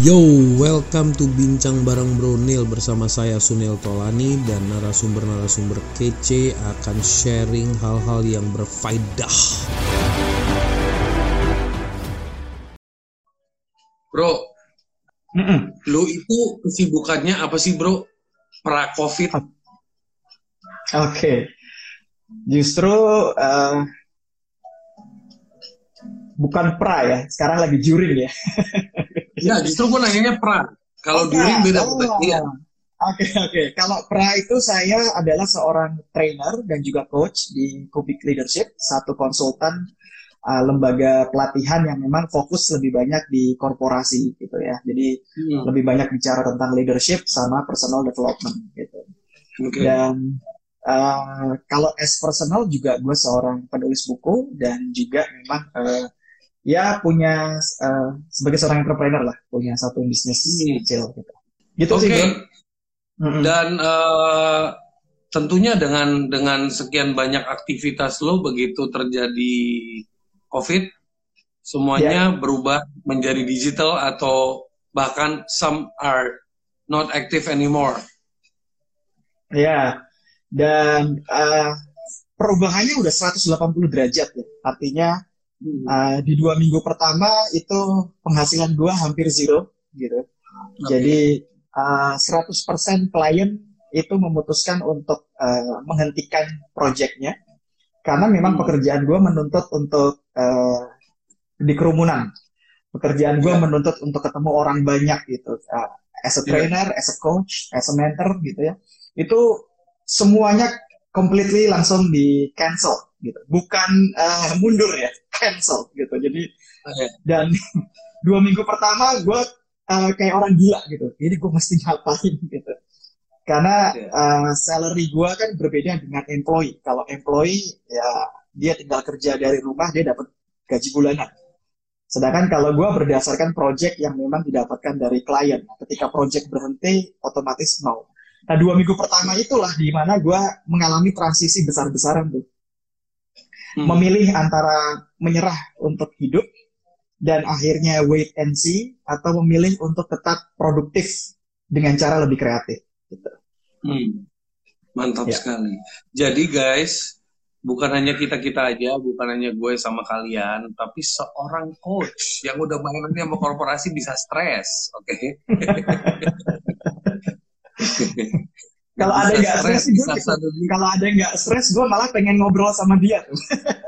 Yo, welcome to Bincang Bareng Bro Nil bersama saya Sunil Tolani dan narasumber-narasumber kece akan sharing hal-hal yang berfaedah. Bro, Mm-mm. lu itu kesibukannya apa sih bro? Pra COVID? Oke, justru eh, bukan pra ya, sekarang lagi juring ya. Ya justru gue nanyanya pra. Kalau diri pra. beda. Oh. Iya. Oke oke, kalau pra itu saya adalah seorang trainer dan juga coach di Kubik Leadership, satu konsultan eh, lembaga pelatihan yang memang fokus lebih banyak di korporasi gitu ya. Jadi Hmm, lebih banyak bicara tentang leadership sama personal development gitu. Oke. Dan uh, kalau as personal juga gue seorang penulis buku dan juga memang uh, ya punya uh, sebagai seorang entrepreneur lah punya satu bisnis Hmm. kecil gitu. Gitu Oke. sih bro. Dan eh, tentunya dengan dengan sekian banyak aktivitas lo begitu terjadi COVID, semuanya berubah menjadi digital atau bahkan some are not active anymore. Ya. Dan uh, perubahannya udah 180 derajat ya. Artinya Hmm. uh, di dua minggu pertama itu penghasilan gue hampir zero gitu. Jadi uh, 100% klien itu memutuskan untuk uh, menghentikan proyeknya karena memang Hmm. pekerjaan gue menuntut untuk uh, di kerumunan. Pekerjaan gue Ya. menuntut untuk ketemu orang banyak gitu. Uh, as a Ya. trainer, as a coach, as a mentor gitu ya. Itu semuanya completely langsung di cancel gitu. Bukan uh, mundur ya, cancel gitu. Jadi Oke. dan dua minggu pertama gue uh, kayak orang gila gitu ini gue mesti ngapain gitu karena Iya. uh, salary gue kan berbeda dengan employee kalau employee ya dia tinggal kerja dari rumah dia dapat gaji bulanan sedangkan kalau gue berdasarkan project yang memang didapatkan dari klien ketika project berhenti otomatis no nah dua minggu pertama itulah di mana gue mengalami transisi besar-besaran tuh Hmm. memilih antara menyerah untuk hidup dan akhirnya wait and see atau memilih untuk tetap produktif dengan cara lebih kreatif. Gitu. Hmm. Mantap Ya. sekali. Jadi guys, bukan hanya kita-kita aja, bukan hanya gue sama kalian, tapi seorang coach yang udah mainannya sama korporasi bisa stres, oke? Kalau ada nggak stres, suddenly- kalau ada nggak stres, gue malah pengen ngobrol sama dia tuh.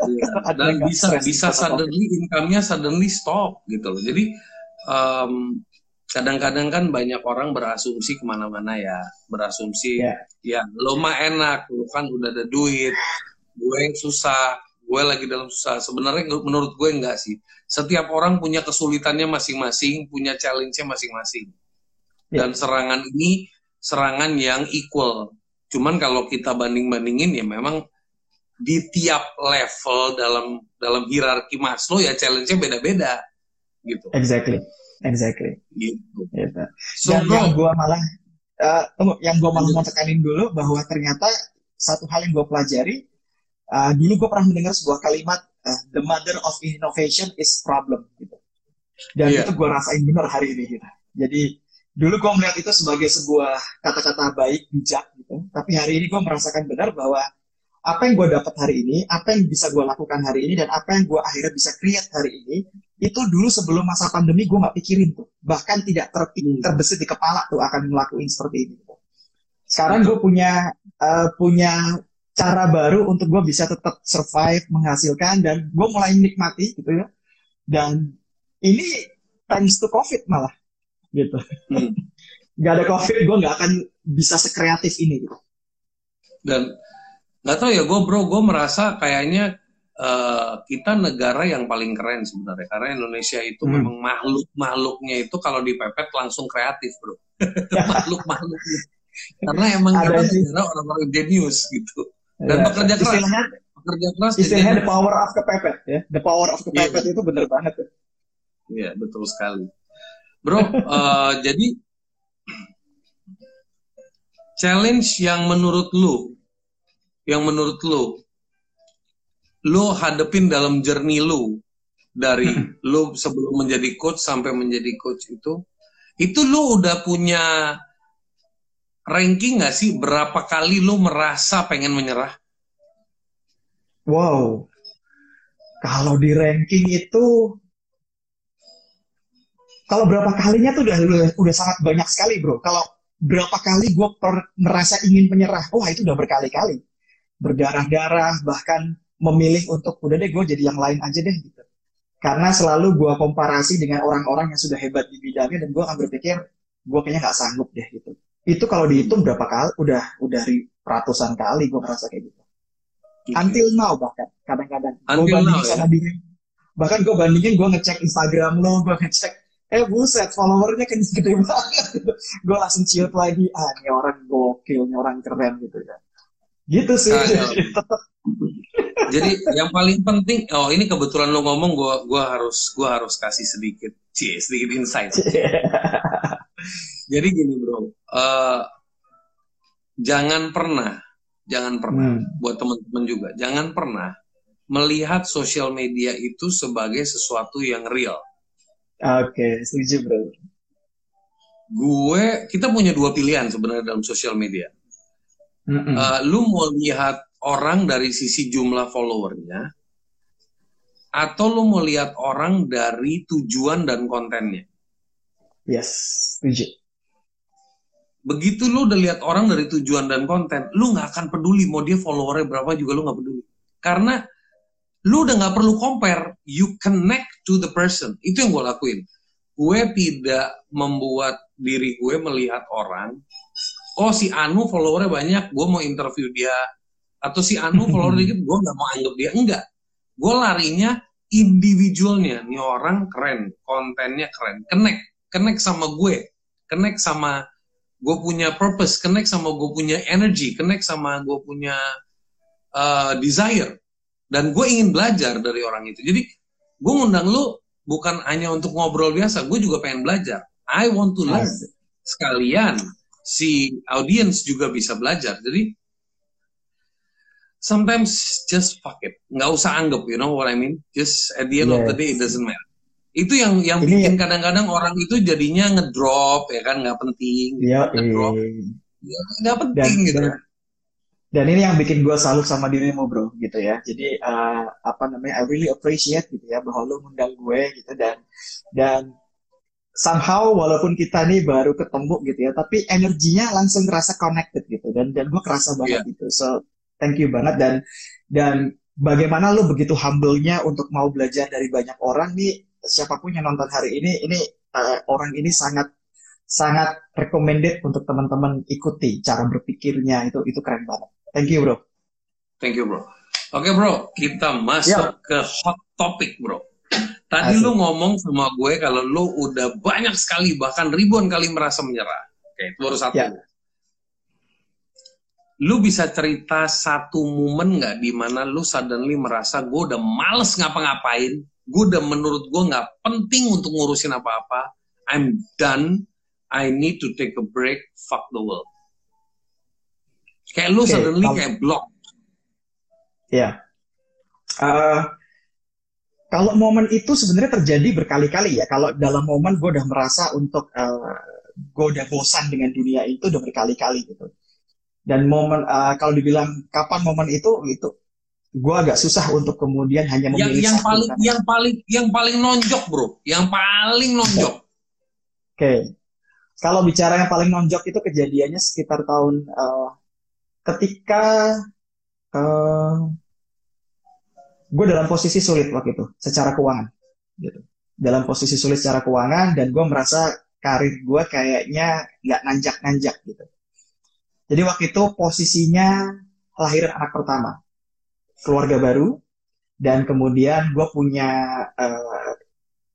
Iya. Ada Dan bisa stres bisa suddenly income-nya suddenly stop gitu loh. Jadi em, kadang-kadang kan banyak orang berasumsi ke mana-mana ya, berasumsi Ya. ya lo mah enak, lo kan udah ada duit, gue yang susah, gue lagi dalam susah. Sebenarnya menurut gue enggak sih. Setiap orang punya kesulitannya masing-masing, punya challenge-nya masing-masing. Ya. Dan serangan ini serangan yang equal. Cuman kalau kita banding-bandingin ya memang di tiap level dalam dalam hierarki Maslow ya challenge-nya beda-beda gitu. Exactly, exactly. gitu. Gitu. So Dan bro, yang gue malah, eh, tunggu, yang gue malah mau tekanin dulu bahwa ternyata satu hal yang gue pelajari, eh, dulu gue pernah mendengar sebuah kalimat, eh, the mother of innovation is problem. Gitu. Dan Iya. itu gue rasain benar hari ini. Gitu. Jadi dulu gue melihat itu sebagai sebuah kata-kata baik, bijak gitu. Tapi hari ini gue merasakan benar bahwa apa yang gue dapat hari ini, apa yang bisa gue lakukan hari ini, dan apa yang gue akhirnya bisa create hari ini, itu dulu sebelum masa pandemi gue nggak pikirin tuh. Bahkan tidak ter terbesit di kepala tuh akan ngelakuin seperti ini. gitu. Sekarang gue punya eh, punya cara baru untuk gue bisa tetap survive, menghasilkan, dan gue mulai menikmati gitu ya. Dan ini thanks to COVID malah gitu. Hmm. Gak ada COVID, gue nggak akan bisa sekreatif ini gitu. dan nggak tahu ya gue bro, gue merasa kayaknya eh, kita negara yang paling keren sebenarnya karena Indonesia itu Hmm. memang makhluk makhluknya itu kalau dipepet langsung kreatif bro, makhluk makhluknya. Karena emang Ada negara orang-orang jenius gitu dan Ya, bekerja keras, Istilahnya, bekerja keras. istilahnya the power of kepepet ya. The power of kepepet itu bener banget. tuh. Iya, betul sekali. Bro, eh, jadi challenge yang menurut lu, yang menurut lu, lu hadepin dalam journey lu dari lu sebelum menjadi coach sampai menjadi coach itu, Itu lu udah punya ranking nggak sih berapa kali lu merasa pengen menyerah? Wow, kalau di ranking itu kalau berapa kalinya tuh udah, udah udah sangat banyak sekali bro. Kalau berapa kali gue merasa ingin menyerah, wah itu udah berkali-kali, berdarah-darah bahkan memilih untuk udah deh gue jadi yang lain aja deh gitu. Karena selalu gue komparasi dengan orang-orang yang sudah hebat di bidangnya dan gue akan berpikir gue kayaknya nggak sanggup deh gitu. Itu kalau dihitung berapa kali, udah udah ratusan kali gue merasa kayak gitu. Until now bahkan kadang-kadang gue bandingin ya? sama diri. Bahkan gue bandingin gue ngecek Instagram lo, gue ngecek eh buset followernya kan gede banget. Gue langsung ciut lagi. Ah ini orang gokil ini orang keren gitu ya gitu sih. Nah, jadi yang paling penting oh ini kebetulan lo ngomong gue gua harus gua harus kasih sedikit cie sedikit insight. Jadi gini bro. Uh, jangan pernah jangan pernah hmm. buat teman-teman juga jangan pernah melihat sosial media itu sebagai sesuatu yang real Oke, okay, setuju bro. Gue, kita punya dua pilihan sebenarnya dalam sosial media. Mm -hmm. uh, lu mau lihat orang dari sisi jumlah followernya, atau lu mau lihat orang dari tujuan dan kontennya? Yes, setuju. Begitu lu udah lihat orang dari tujuan dan konten, lu nggak akan peduli mau dia followernya berapa juga lu nggak peduli. Karena lu udah nggak perlu compare, you connect to the person. Itu yang gue lakuin. Gue tidak membuat diri gue melihat orang, oh si Anu followernya banyak, gue mau interview dia. Atau si Anu follower dikit, gue nggak mau anggap dia. Enggak. Gue larinya individualnya. Nih orang keren, kontennya keren. Connect. Connect sama gue. Connect sama gue punya purpose. Connect sama gue punya energy. Connect sama gue punya uh, desire dan gue ingin belajar dari orang itu. Jadi gue ngundang lu bukan hanya untuk ngobrol biasa gue juga pengen belajar. I want to learn. Sekalian si audience juga bisa belajar. Jadi sometimes just fuck it. Nggak usah anggap you know what I mean? Just at the end yes. of the day it doesn't matter. Itu yang yang Ini bikin kadang-kadang orang itu jadinya ngedrop ya kan? Nggak penting ya, ngedrop. ya, nggak penting dan, gitu dan, dan ini yang bikin gue salut sama dirimu bro gitu ya. Jadi uh, apa namanya I really appreciate gitu ya bahwa lo ngundang gue gitu dan dan somehow walaupun kita nih baru ketemu gitu ya tapi energinya langsung terasa connected gitu dan dan gue kerasa banget yeah. gitu. So thank you banget dan dan bagaimana lo begitu humble-nya untuk mau belajar dari banyak orang nih siapa pun yang nonton hari ini ini uh, orang ini sangat sangat recommended untuk teman-teman ikuti cara berpikirnya. Itu itu keren banget Thank you, bro. Thank you, bro. Oke, okay, bro. Kita masuk yeah. ke hot topic, bro. Tadi Asik. lu ngomong sama gue kalau lu udah banyak sekali, bahkan ribuan kali merasa menyerah. Oke, okay, itu baru satu. Yeah. Lu bisa cerita satu momen nggak di mana lu suddenly merasa gue udah males ngapa-ngapain, gue udah menurut gue nggak penting untuk ngurusin apa-apa, I'm done, I need to take a break, fuck the world. Kayak lu okay. suddenly um, kayak block. Ya. Yeah. Uh, kalau momen itu sebenarnya terjadi berkali-kali ya. Kalau dalam momen gue udah merasa untuk uh, gue udah bosan dengan dunia itu udah berkali-kali gitu. Dan momen uh, kalau dibilang kapan momen itu itu gue agak susah untuk kemudian hanya memilih yang, yang satu, paling kan. yang paling yang paling nonjok bro yang paling nonjok oke okay. kalau bicara yang paling nonjok itu kejadiannya sekitar tahun uh, ketika uh, eh, gue dalam posisi sulit waktu itu secara keuangan gitu. Dalam posisi sulit secara keuangan dan gue merasa karir gue kayaknya nggak nanjak-nanjak gitu. Jadi waktu itu posisinya lahiran anak pertama keluarga baru dan kemudian gue punya uh,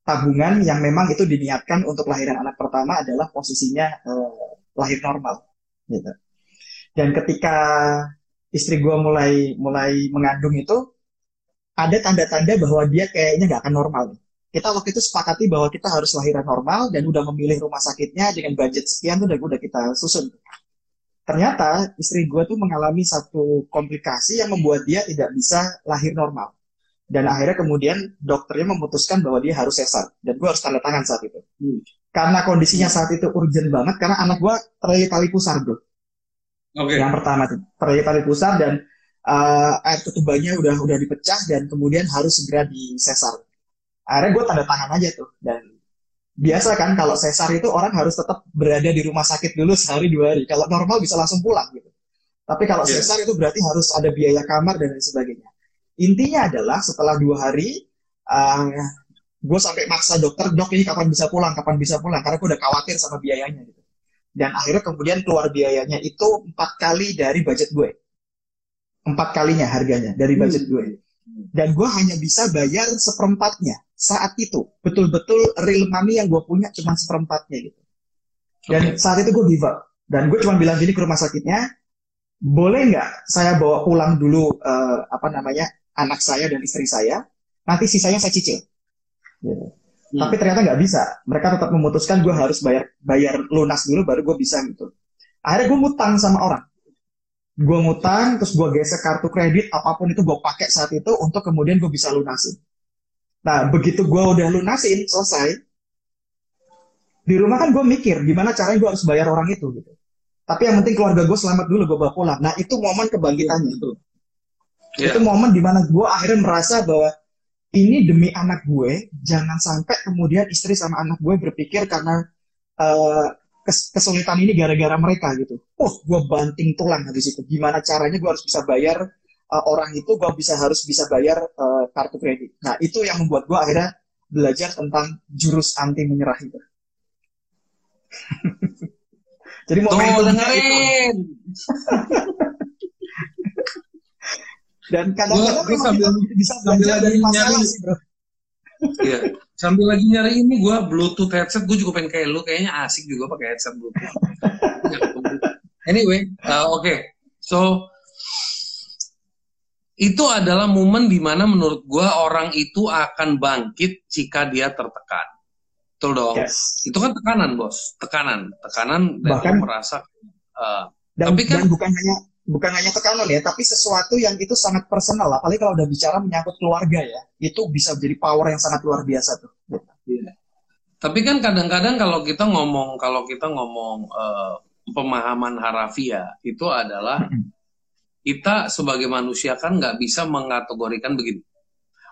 tabungan yang memang itu diniatkan untuk lahiran anak pertama adalah posisinya uh, lahir normal gitu dan ketika istri gue mulai mulai mengandung itu ada tanda-tanda bahwa dia kayaknya nggak akan normal. Kita waktu itu sepakati bahwa kita harus lahiran normal dan udah memilih rumah sakitnya dengan budget sekian tuh udah, udah kita susun. Ternyata istri gue tuh mengalami satu komplikasi yang membuat dia tidak bisa lahir normal. Dan akhirnya kemudian dokternya memutuskan bahwa dia harus sesar. Dan gue harus tanda tangan saat itu. karena kondisinya saat itu urgent banget karena anak gue terjadi tali pusar bro. Oke. Okay. Yang pertama terjadi tali pusar dan uh, air ketubannya udah udah dipecah dan kemudian harus segera disesar. Akhirnya gue tanda tangan aja tuh dan biasa kan kalau sesar itu orang harus tetap berada di rumah sakit dulu sehari dua hari. Kalau normal bisa langsung pulang gitu. Tapi kalau yeah. sesar itu berarti harus ada biaya kamar dan lain sebagainya. Intinya adalah setelah dua hari, uh, gue sampai maksa dokter, dok ini kapan bisa pulang, kapan bisa pulang, karena gue udah khawatir sama biayanya gitu. Dan akhirnya kemudian keluar biayanya itu empat kali dari budget gue. Empat kalinya harganya dari hmm. budget hmm. gue. Dan gue hanya bisa bayar seperempatnya saat itu. Betul-betul real money yang gue punya cuma seperempatnya gitu. Dan okay. saat itu gue give up. Dan gue cuma bilang gini ke rumah sakitnya, boleh nggak saya bawa pulang dulu uh, apa namanya anak saya dan istri saya, nanti sisanya saya cicil. Gitu. Hmm. Tapi ternyata nggak bisa. Mereka tetap memutuskan gue harus bayar bayar lunas dulu baru gue bisa gitu. Akhirnya gue ngutang sama orang. Gue ngutang, terus gue gesek kartu kredit, apa pun itu gue pakai saat itu untuk kemudian gue bisa lunasin. Nah, begitu gue udah lunasin, selesai. Di rumah kan gue mikir, gimana caranya gue harus bayar orang itu gitu. Tapi yang penting keluarga gue selamat dulu, gue bawa pulang. Nah itu momen kebangkitannya. Itu. Yeah. Itu momen di mana gue akhirnya merasa bahwa ini demi anak gue, jangan sampai kemudian istri sama anak gue berpikir karena uh, kes kesulitan ini gara-gara mereka gitu. Oh, gue banting tulang habis itu. Gimana caranya gue harus bisa bayar uh, orang itu, gue bisa harus bisa bayar uh, kartu kredit. Nah itu yang membuat gue akhirnya belajar tentang jurus anti menyerah itu. Jadi mau dengerin. Dan kadang-kadang gua, sambil, bisa masalah sih, bro. Iya. Sambil lagi nyari ini gue Bluetooth headset, gue juga pengen kayak lu, kayaknya asik juga pakai headset Bluetooth. anyway, uh, oke. Okay. So itu adalah momen di mana menurut gue orang itu akan bangkit jika dia tertekan. Betul dong. Yes. Itu kan tekanan, Bos. Tekanan, tekanan dan Bahkan, merasa uh, dan, tapi kan dan bukan hanya bukan hanya tekanan ya, tapi sesuatu yang itu sangat personal, apalagi kalau udah bicara menyangkut keluarga ya, itu bisa menjadi power yang sangat luar biasa tuh. Yeah. Tapi kan kadang-kadang kalau kita ngomong kalau kita ngomong uh, pemahaman harafiah itu adalah kita sebagai manusia kan nggak bisa mengategorikan begini.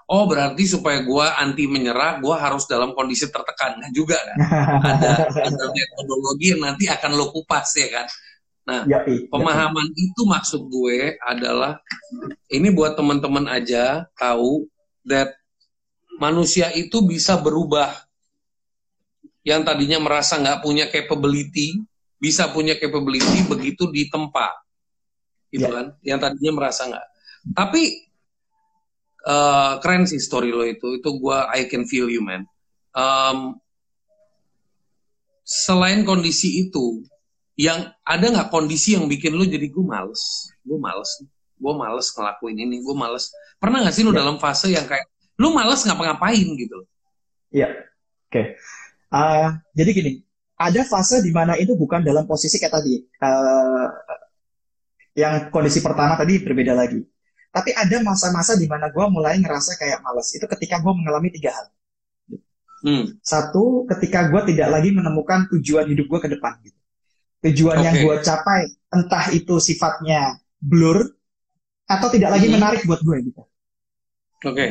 Oh berarti supaya gue anti menyerah gue harus dalam kondisi tertekan. Nah, juga kan. Ada ada metodologi yang nanti akan lo kupas ya kan nah ya, ya, pemahaman ya. itu maksud gue adalah ini buat teman-teman aja tahu that manusia itu bisa berubah. Yang tadinya merasa nggak punya capability bisa punya capability begitu di tempat. Gitu ya. kan? Yang tadinya merasa nggak. Tapi uh, keren sih story lo itu. Itu gue I can feel you man. Um, selain kondisi itu yang ada nggak kondisi yang bikin lo jadi gue males gue males gue males ngelakuin ini gue males pernah nggak sih lo ya. dalam fase yang kayak lo males ngapa-ngapain gitu iya oke okay. uh, jadi gini ada fase di mana itu bukan dalam posisi kayak tadi uh, yang kondisi pertama tadi berbeda lagi tapi ada masa-masa di mana gue mulai ngerasa kayak males. Itu ketika gue mengalami tiga hal. Hmm. Satu, ketika gue tidak lagi menemukan tujuan hidup gue ke depan. Gitu. Tujuan okay. yang gue capai, entah itu sifatnya blur atau tidak lagi hmm. menarik buat gue gitu. Oke. Okay.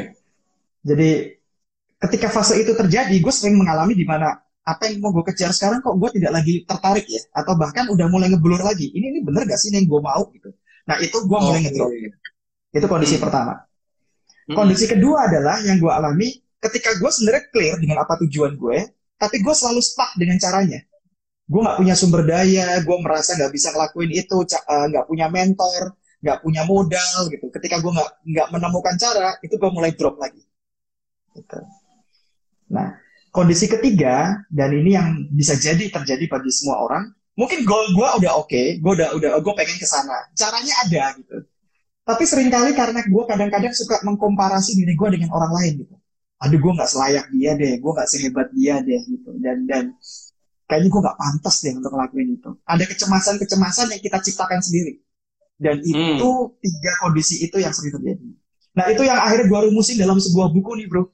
Jadi ketika fase itu terjadi, gue sering mengalami di mana apa yang mau gue kejar sekarang kok gue tidak lagi tertarik ya, atau bahkan udah mulai ngeblur lagi. Ini ini bener gak sih yang gue mau gitu. Nah itu gue mulai ngedrop. Itu kondisi hmm. pertama. Hmm. Kondisi kedua adalah yang gue alami ketika gue sebenarnya clear dengan apa tujuan gue, tapi gue selalu stuck dengan caranya. Gue nggak punya sumber daya, gue merasa nggak bisa ngelakuin itu, eh, nggak punya mentor, nggak punya modal gitu. Ketika gue nggak nggak menemukan cara, itu gue mulai drop lagi. Gitu. Nah, kondisi ketiga dan ini yang bisa jadi terjadi bagi semua orang, mungkin goal gue udah oke, okay, gue udah udah gue pengen ke sana, caranya ada gitu tapi sering kali karena gue kadang-kadang suka mengkomparasi diri gue dengan orang lain gitu. Aduh gue nggak selayak dia deh, gue nggak sehebat dia deh gitu. Dan dan kayaknya gue nggak pantas deh untuk ngelakuin itu. Ada kecemasan-kecemasan yang kita ciptakan sendiri. Dan hmm. itu hmm. tiga kondisi itu yang sering terjadi. Nah itu yang akhirnya gue rumusin dalam sebuah buku nih bro.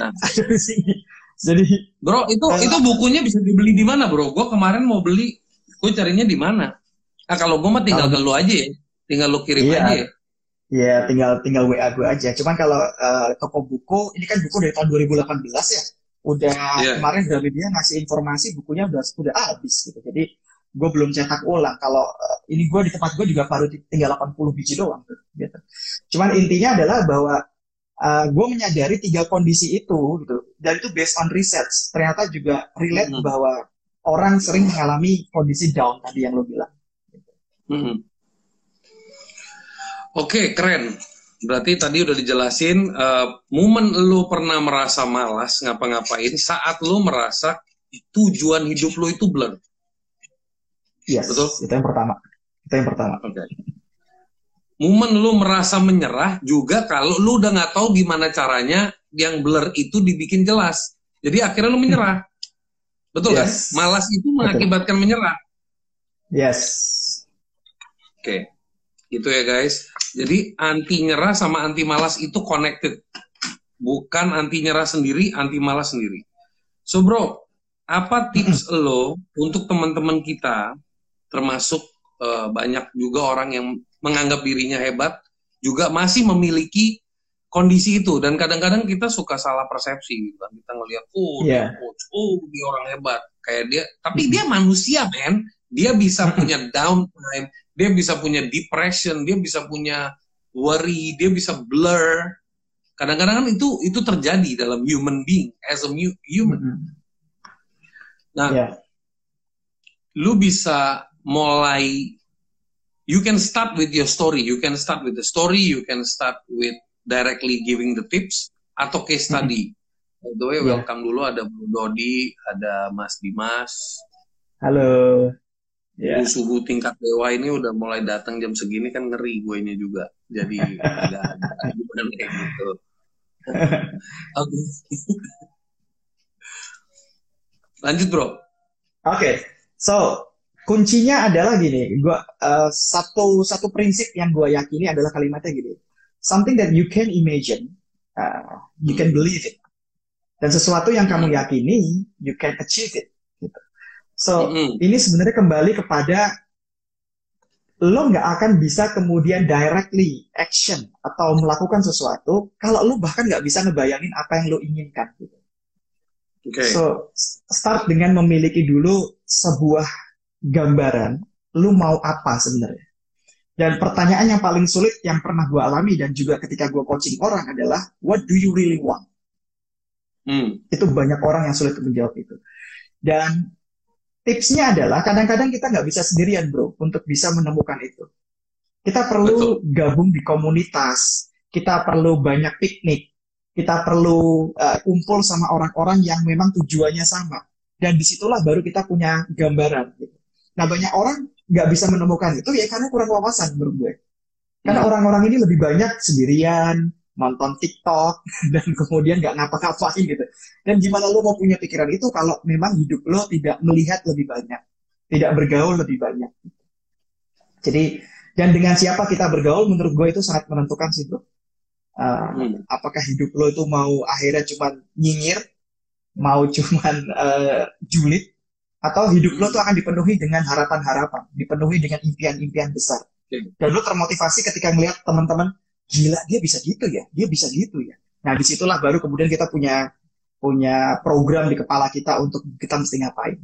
Nah. Ada di sini. Jadi Bro, itu Eh, itu bukunya bisa dibeli di mana, Bro? Gue kemarin mau beli, gue carinya di mana? Ah, kalau gue mah tinggal ke lu aja ya. Tinggal lu kirim Iya. aja ya. ya tinggal tinggal WA gue aja. Cuman kalau eh, toko buku ini kan buku dari tahun 2018 ya. Udah Iya. kemarin Gramedia ngasih informasi bukunya udah udah habis gitu. Jadi gue belum cetak ulang. Kalau eh, ini gue di tempat gue juga baru tinggal 80 biji doang gitu. Cuman intinya adalah bahwa gue menyadari tiga kondisi itu gitu. Dan itu based on research. Ternyata juga relate Mhm. bahwa orang sering mengalami kondisi down tadi yang lo bilang. Hmm. Oke, keren. Berarti tadi udah dijelasin, eh, momen lu pernah merasa malas ngapa-ngapain saat lu merasa tujuan hidup lu itu blur. Yes, Betul. itu yang pertama. Itu yang pertama. Oke. Momen lu merasa menyerah juga kalau lu udah nggak tahu gimana caranya yang blur itu dibikin jelas. Jadi akhirnya lu menyerah. Betul kan? Yes. Malas itu mengakibatkan menyerah. Yes. Oke. Itu ya guys. Jadi anti nyerah sama anti malas itu connected. Bukan anti nyerah sendiri, anti malas sendiri. So bro, apa tips lo untuk teman-teman kita, termasuk eh, banyak juga orang yang menganggap dirinya hebat, juga masih memiliki kondisi itu dan kadang-kadang kita suka salah persepsi gitu kan kita ngelihat oh dia Iya. coach oh dia orang hebat kayak dia tapi dia manusia men dia bisa punya downtime dia bisa punya depression dia bisa punya worry dia bisa blur kadang-kadang kan itu itu terjadi dalam human being as a human Mhm. nah Ya. lu bisa mulai you can start with your story you can start with the story you can start with directly giving the tips atau case study by the way Iya. welcome dulu ada Bu Dodi ada Mas Dimas Halo. Ya. suhu tingkat dewa ini udah mulai datang jam segini kan ngeri gue ini juga jadi agak agak kayak gitu oke lanjut bro Oke. So, kuncinya adalah gini. Gua eh, satu satu prinsip yang gua yakini adalah kalimatnya gini. Something that you can imagine, uh, you can believe it. Dan sesuatu yang kamu yakini, you can achieve it. Gitu. So, Mm-mm. ini sebenarnya kembali kepada lo nggak akan bisa kemudian directly action atau melakukan sesuatu kalau lo bahkan nggak bisa ngebayangin apa yang lo inginkan. Gitu. oke So, start dengan memiliki dulu sebuah gambaran, lu mau apa sebenarnya. Dan pertanyaan yang paling sulit yang pernah gue alami dan juga ketika gue coaching orang adalah, what do you really want? Hmm. Itu banyak orang yang sulit untuk menjawab itu. Dan tipsnya adalah kadang-kadang kita nggak bisa sendirian bro untuk bisa menemukan itu. Kita perlu gabung di komunitas, kita perlu banyak piknik, kita perlu uh, kumpul sama orang-orang yang memang tujuannya sama. Dan di situlah baru kita punya gambaran. Gitu. Nah banyak orang nggak bisa menemukan itu ya karena kurang wawasan menurut gue. Karena Hmm. orang-orang ini lebih banyak sendirian, nonton TikTok, dan kemudian nggak ngapa-ngapain gitu. Dan gimana lo mau punya pikiran itu kalau memang hidup lo tidak melihat lebih banyak, tidak bergaul lebih banyak. Jadi, dan dengan siapa kita bergaul menurut gue itu sangat menentukan sih bro. Uh, Hmm. apakah hidup lo itu mau akhirnya cuman nyinyir, mau cuman uh, julid, atau hidup lo tuh akan dipenuhi dengan harapan-harapan, dipenuhi dengan impian-impian besar. Oke. Dan lo termotivasi ketika ngelihat teman-teman, gila dia bisa gitu ya, dia bisa gitu ya. Nah di situlah baru kemudian kita punya punya program di kepala kita untuk kita mesti ngapain.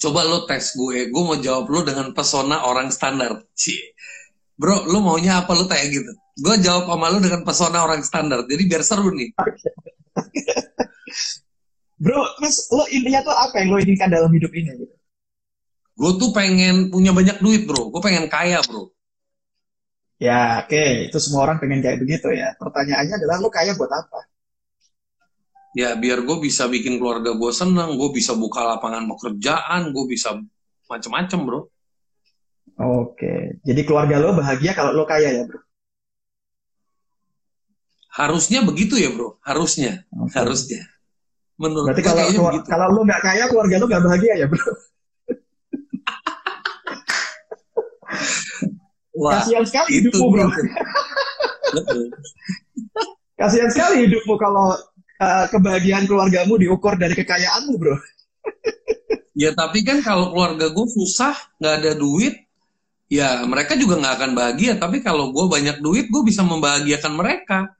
Coba lo tes gue, gue mau jawab lo dengan pesona orang standar. Cie. Bro, lo maunya apa lo kayak gitu? Gue jawab sama lo dengan pesona orang standar. Jadi biar seru nih. Bro, terus lo intinya tuh apa yang lo inginkan dalam hidup ini? Gitu? Gue tuh pengen punya banyak duit bro. Gue pengen kaya bro. Ya, oke, itu semua orang pengen kayak begitu ya. Pertanyaannya adalah lo kaya buat apa? Ya biar gue bisa bikin keluarga gue seneng. Gue bisa buka lapangan pekerjaan. Gue bisa macem-macem bro. Oke, jadi keluarga lo bahagia kalau lo kaya ya, bro? Harusnya begitu ya bro. Harusnya. Oke. Harusnya. Menurut Berarti kalau keluar- begitu. kalau lo nggak kaya, keluarga lo nggak bahagia ya, bro? Wah, Kasihan sekali itu hidupmu, bro. Betul. Kasihan sekali hidupmu kalau uh, kebahagiaan keluargamu diukur dari kekayaanmu, bro. ya tapi kan kalau keluarga gue susah, nggak ada duit, ya mereka juga nggak akan bahagia. Tapi kalau gue banyak duit, gue bisa membahagiakan mereka.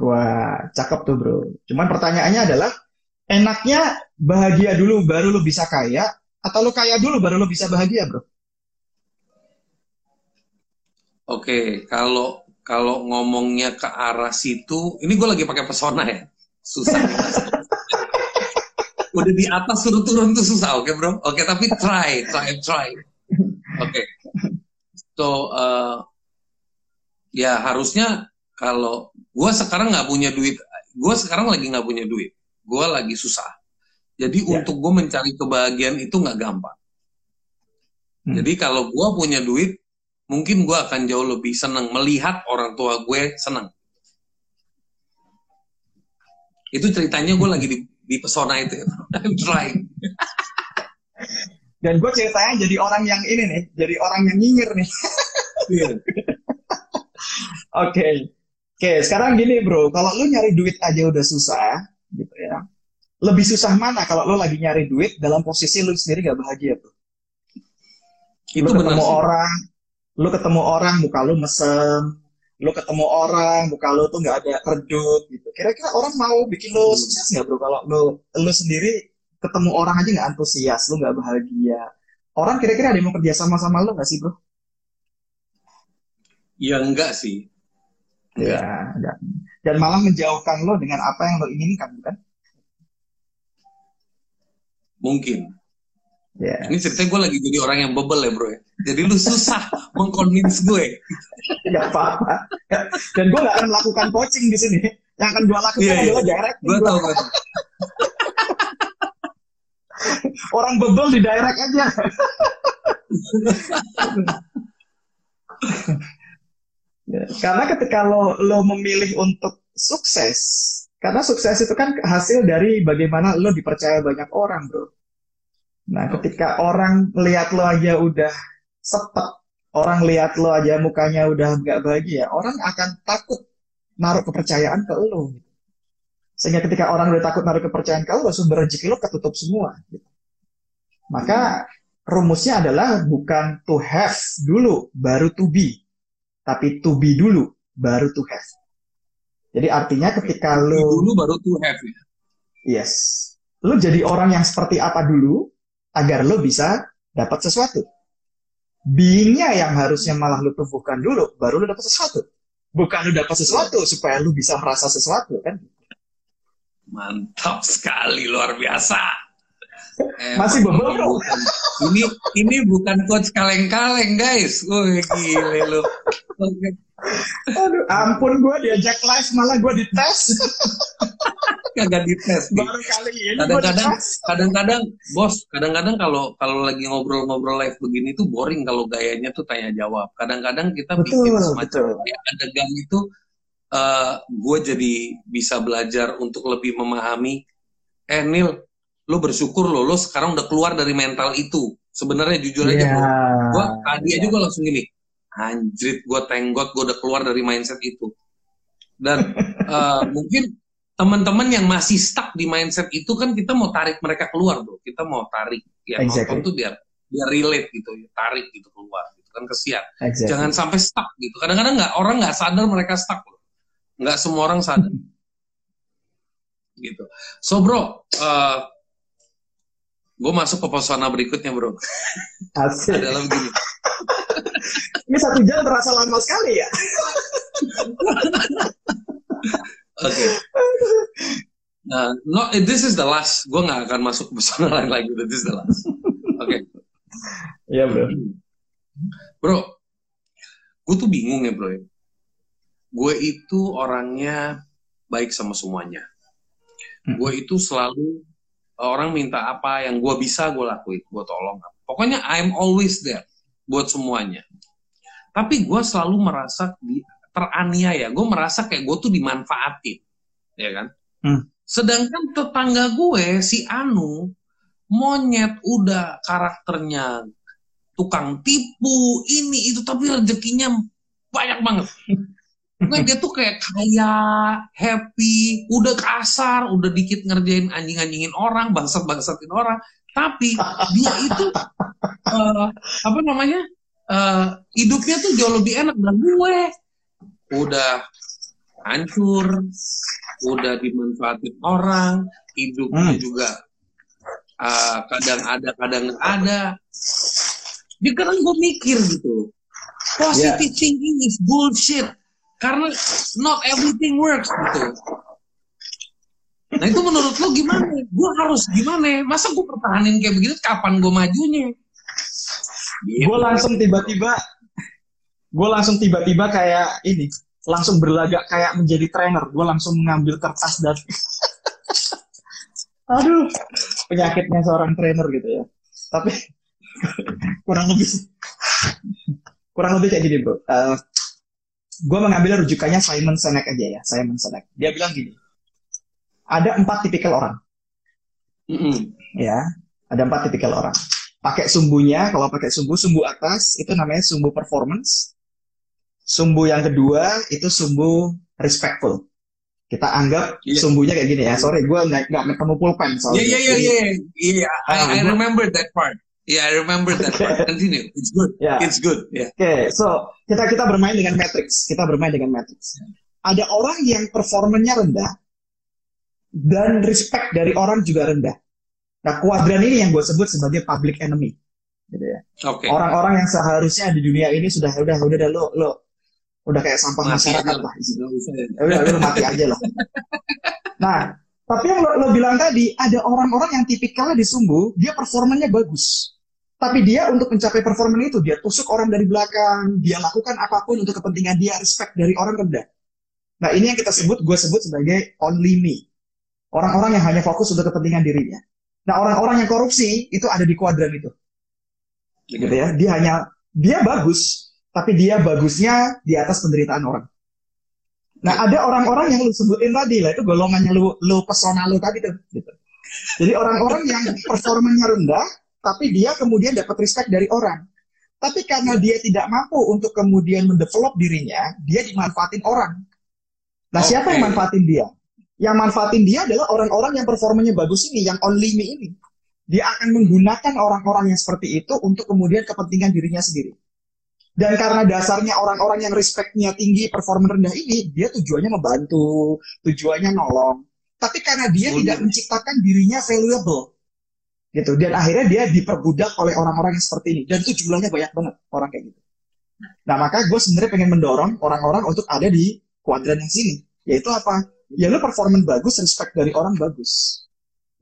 Wah, cakep tuh bro. Cuman pertanyaannya adalah, enaknya bahagia dulu baru lo bisa kaya, atau lo kaya dulu baru lo bisa bahagia bro? Oke, kalau kalau ngomongnya ke arah situ, ini gue lagi pakai pesona ya, susah. Udah di atas suruh turun tuh susah, oke okay, bro? Oke, okay, tapi try, try, try. Oke, okay. so uh, ya harusnya kalau gue sekarang nggak punya duit, gue sekarang lagi nggak punya duit, gue lagi susah. Jadi yeah. untuk gue mencari kebahagiaan itu nggak gampang. Hmm. Jadi kalau gue punya duit, mungkin gue akan jauh lebih senang melihat orang tua gue senang. Itu ceritanya gue lagi di, di pesona itu. I'm trying. Dan gue ceritanya jadi orang yang ini nih, jadi orang yang nyinyir nih. Iya. Oke. Oke, sekarang gini bro, kalau lu nyari duit aja udah susah, gitu ya. Lebih susah mana kalau lu lagi nyari duit dalam posisi lu sendiri gak bahagia bro? Itu lu ketemu sih. orang, lu ketemu orang muka lu mesem. Lu ketemu orang muka lu tuh nggak ada redup gitu. Kira-kira orang mau bikin lu sukses nggak bro? Kalau lu lu sendiri ketemu orang aja nggak antusias lu nggak bahagia. Orang kira-kira ada yang mau kerja sama sama lu nggak sih bro? Ya enggak sih. Enggak. ya enggak. dan malah menjauhkan lo dengan apa yang lo inginkan bukan? Mungkin Yeah. Ini ceritanya gue lagi jadi orang yang bebel ya bro ya. Jadi lu susah mengkonvins gue. Gak apa-apa. Dan gue gak akan melakukan coaching di sini. Yang akan gue lakukan yeah, adalah yeah. direct. Gue tau gue. orang bebel di direct aja. karena ketika lo lo memilih untuk sukses, karena sukses itu kan hasil dari bagaimana lo dipercaya banyak orang, bro. Nah, ketika orang lihat lo aja udah sepet, orang lihat lo aja mukanya udah nggak bahagia, orang akan takut naruh kepercayaan ke lo. Sehingga ketika orang udah takut naruh kepercayaan ke lo, sumber rezeki lo ketutup semua. Maka rumusnya adalah bukan to have dulu, baru to be. Tapi to be dulu, baru to have. Jadi artinya ketika lo... Dulu baru to have ya? Yes. Lo jadi orang yang seperti apa dulu, agar lo bisa dapat sesuatu. Beingnya yang harusnya malah lo tumbuhkan dulu, baru lo dapat sesuatu. Bukan lo dapat sesuatu supaya lo bisa merasa sesuatu kan? Mantap sekali, luar biasa. Eh, Masih bro. Ini ini bukan coach kaleng-kaleng guys. Wih gile lo. Aduh, ampun gue diajak live malah gue dites. Kagak dites. Baru kali ini kadang-kadang kadang-kadang bos, kadang-kadang kalau kalau lagi ngobrol-ngobrol live begini tuh boring kalau gayanya tuh tanya jawab. Kadang-kadang kita betul, bikin semacam ya, adegan itu uh, eh, gue jadi bisa belajar untuk lebih memahami eh Nil, lo bersyukur lo, lo sekarang udah keluar dari mental itu. Sebenarnya jujur aja yeah. bro, gue tadi yeah. aja gue langsung gini, anjrit gue tenggot gue udah keluar dari mindset itu dan uh, mungkin teman-teman yang masih stuck di mindset itu kan kita mau tarik mereka keluar bro kita mau tarik ya exactly. nonton tuh biar biar relate gitu ya tarik gitu keluar gitu kan kesian exactly. jangan sampai stuck gitu kadang-kadang nggak orang nggak sadar mereka stuck loh nggak semua orang sadar gitu so bro uh, eh, gue masuk ke pesona berikutnya bro Asik. adalah begini ini satu jam terasa lama sekali ya. Oke. Okay. Nah, no, this is the last. Gue nggak akan masuk ke pesona lain lagi. This is the last. Oke. Okay. Iya bro. Bro, gue tuh bingung ya bro. Ya. Gue itu orangnya baik sama semuanya. Hmm. Gue itu selalu orang minta apa yang gue bisa gue lakuin, gue tolong. Pokoknya I'm always there buat semuanya. Tapi gue selalu merasa di, teraniaya. Gue merasa kayak gue tuh dimanfaatin, ya kan? Hmm. Sedangkan tetangga gue si Anu monyet udah karakternya tukang tipu ini itu tapi rezekinya banyak banget. Pokoknya dia tuh kayak kaya, happy, udah kasar, udah dikit ngerjain anjing-anjingin orang, bangsat-bangsatin orang. Tapi dia itu uh, apa namanya? Uh, hidupnya tuh jauh lebih enak dan gue udah hancur, udah dimanfaatin orang, hidupnya hmm. juga uh, kadang ada kadang nggak ada. Jadi kadang gue mikir gitu, positive yeah. thinking is bullshit karena not everything works gitu. Nah itu menurut lo gimana? Gue harus gimana? Masa gue pertahanin kayak begitu? Kapan gue majunya? Gitu. Gue langsung tiba-tiba, gue langsung tiba-tiba kayak ini, langsung berlagak kayak menjadi trainer. Gue langsung mengambil kertas dan, aduh, penyakitnya seorang trainer gitu ya. Tapi kurang lebih, kurang lebih kayak gini bro. Uh, eh, gue mengambil rujukannya Simon Sinek aja ya, Simon Sinek. Dia bilang gini, ada empat tipikal orang. Mm -hmm. Ya, ada empat tipikal orang. Pakai sumbunya, kalau pakai sumbu, sumbu atas itu namanya sumbu performance. Sumbu yang kedua itu sumbu respectful. Kita anggap yeah. sumbunya kayak gini ya. Sorry, gue nggak nggak ketemu pulpen soalnya. Iya iya iya iya. I, I remember that part. Yeah, I remember that okay. part. Continue. It's good. Yeah. It's good. Yeah. Oke, okay, so kita kita bermain dengan matrix. Kita bermain dengan matrix. Ada orang yang performanya rendah dan respect dari orang juga rendah. Nah, kuadran ini yang gue sebut sebagai public enemy. Gitu ya. Okay. Orang-orang yang seharusnya di dunia ini sudah udah udah udah lo lo udah kayak sampah mati masyarakat lah. Ya udah lo mati aja lah. Nah, tapi yang lo, lo bilang tadi ada orang-orang yang tipikalnya di sumbu, dia performanya bagus. Tapi dia untuk mencapai performa itu, dia tusuk orang dari belakang, dia lakukan apa pun untuk kepentingan dia, respect dari orang rendah. Nah ini yang kita sebut, gue sebut sebagai only me. Orang-orang yang hanya fokus untuk kepentingan dirinya. Nah orang-orang yang korupsi itu ada di kuadran itu, gitu ya. Dia hanya dia bagus, tapi dia bagusnya di atas penderitaan orang. Nah ada orang-orang yang lu sebutin tadi lah itu golongannya lu lu pesona lu tadi tuh. Gitu. Jadi orang-orang yang performanya rendah, tapi dia kemudian dapat respect dari orang. Tapi karena dia tidak mampu untuk kemudian mendevelop dirinya, dia dimanfaatin orang. Nah okay. siapa yang manfaatin dia? yang manfaatin dia adalah orang-orang yang performanya bagus ini, yang only me ini. Dia akan menggunakan orang-orang yang seperti itu untuk kemudian kepentingan dirinya sendiri. Dan karena dasarnya orang-orang yang respectnya tinggi, performa rendah ini, dia tujuannya membantu, tujuannya nolong. Tapi karena dia tidak menciptakan dirinya valuable, gitu. Dan akhirnya dia diperbudak oleh orang-orang yang seperti ini. Dan itu jumlahnya banyak banget orang kayak gitu. Nah maka gue sebenarnya pengen mendorong orang-orang untuk ada di kuadran yang sini. Yaitu apa? ya lu performan bagus, respect dari orang bagus.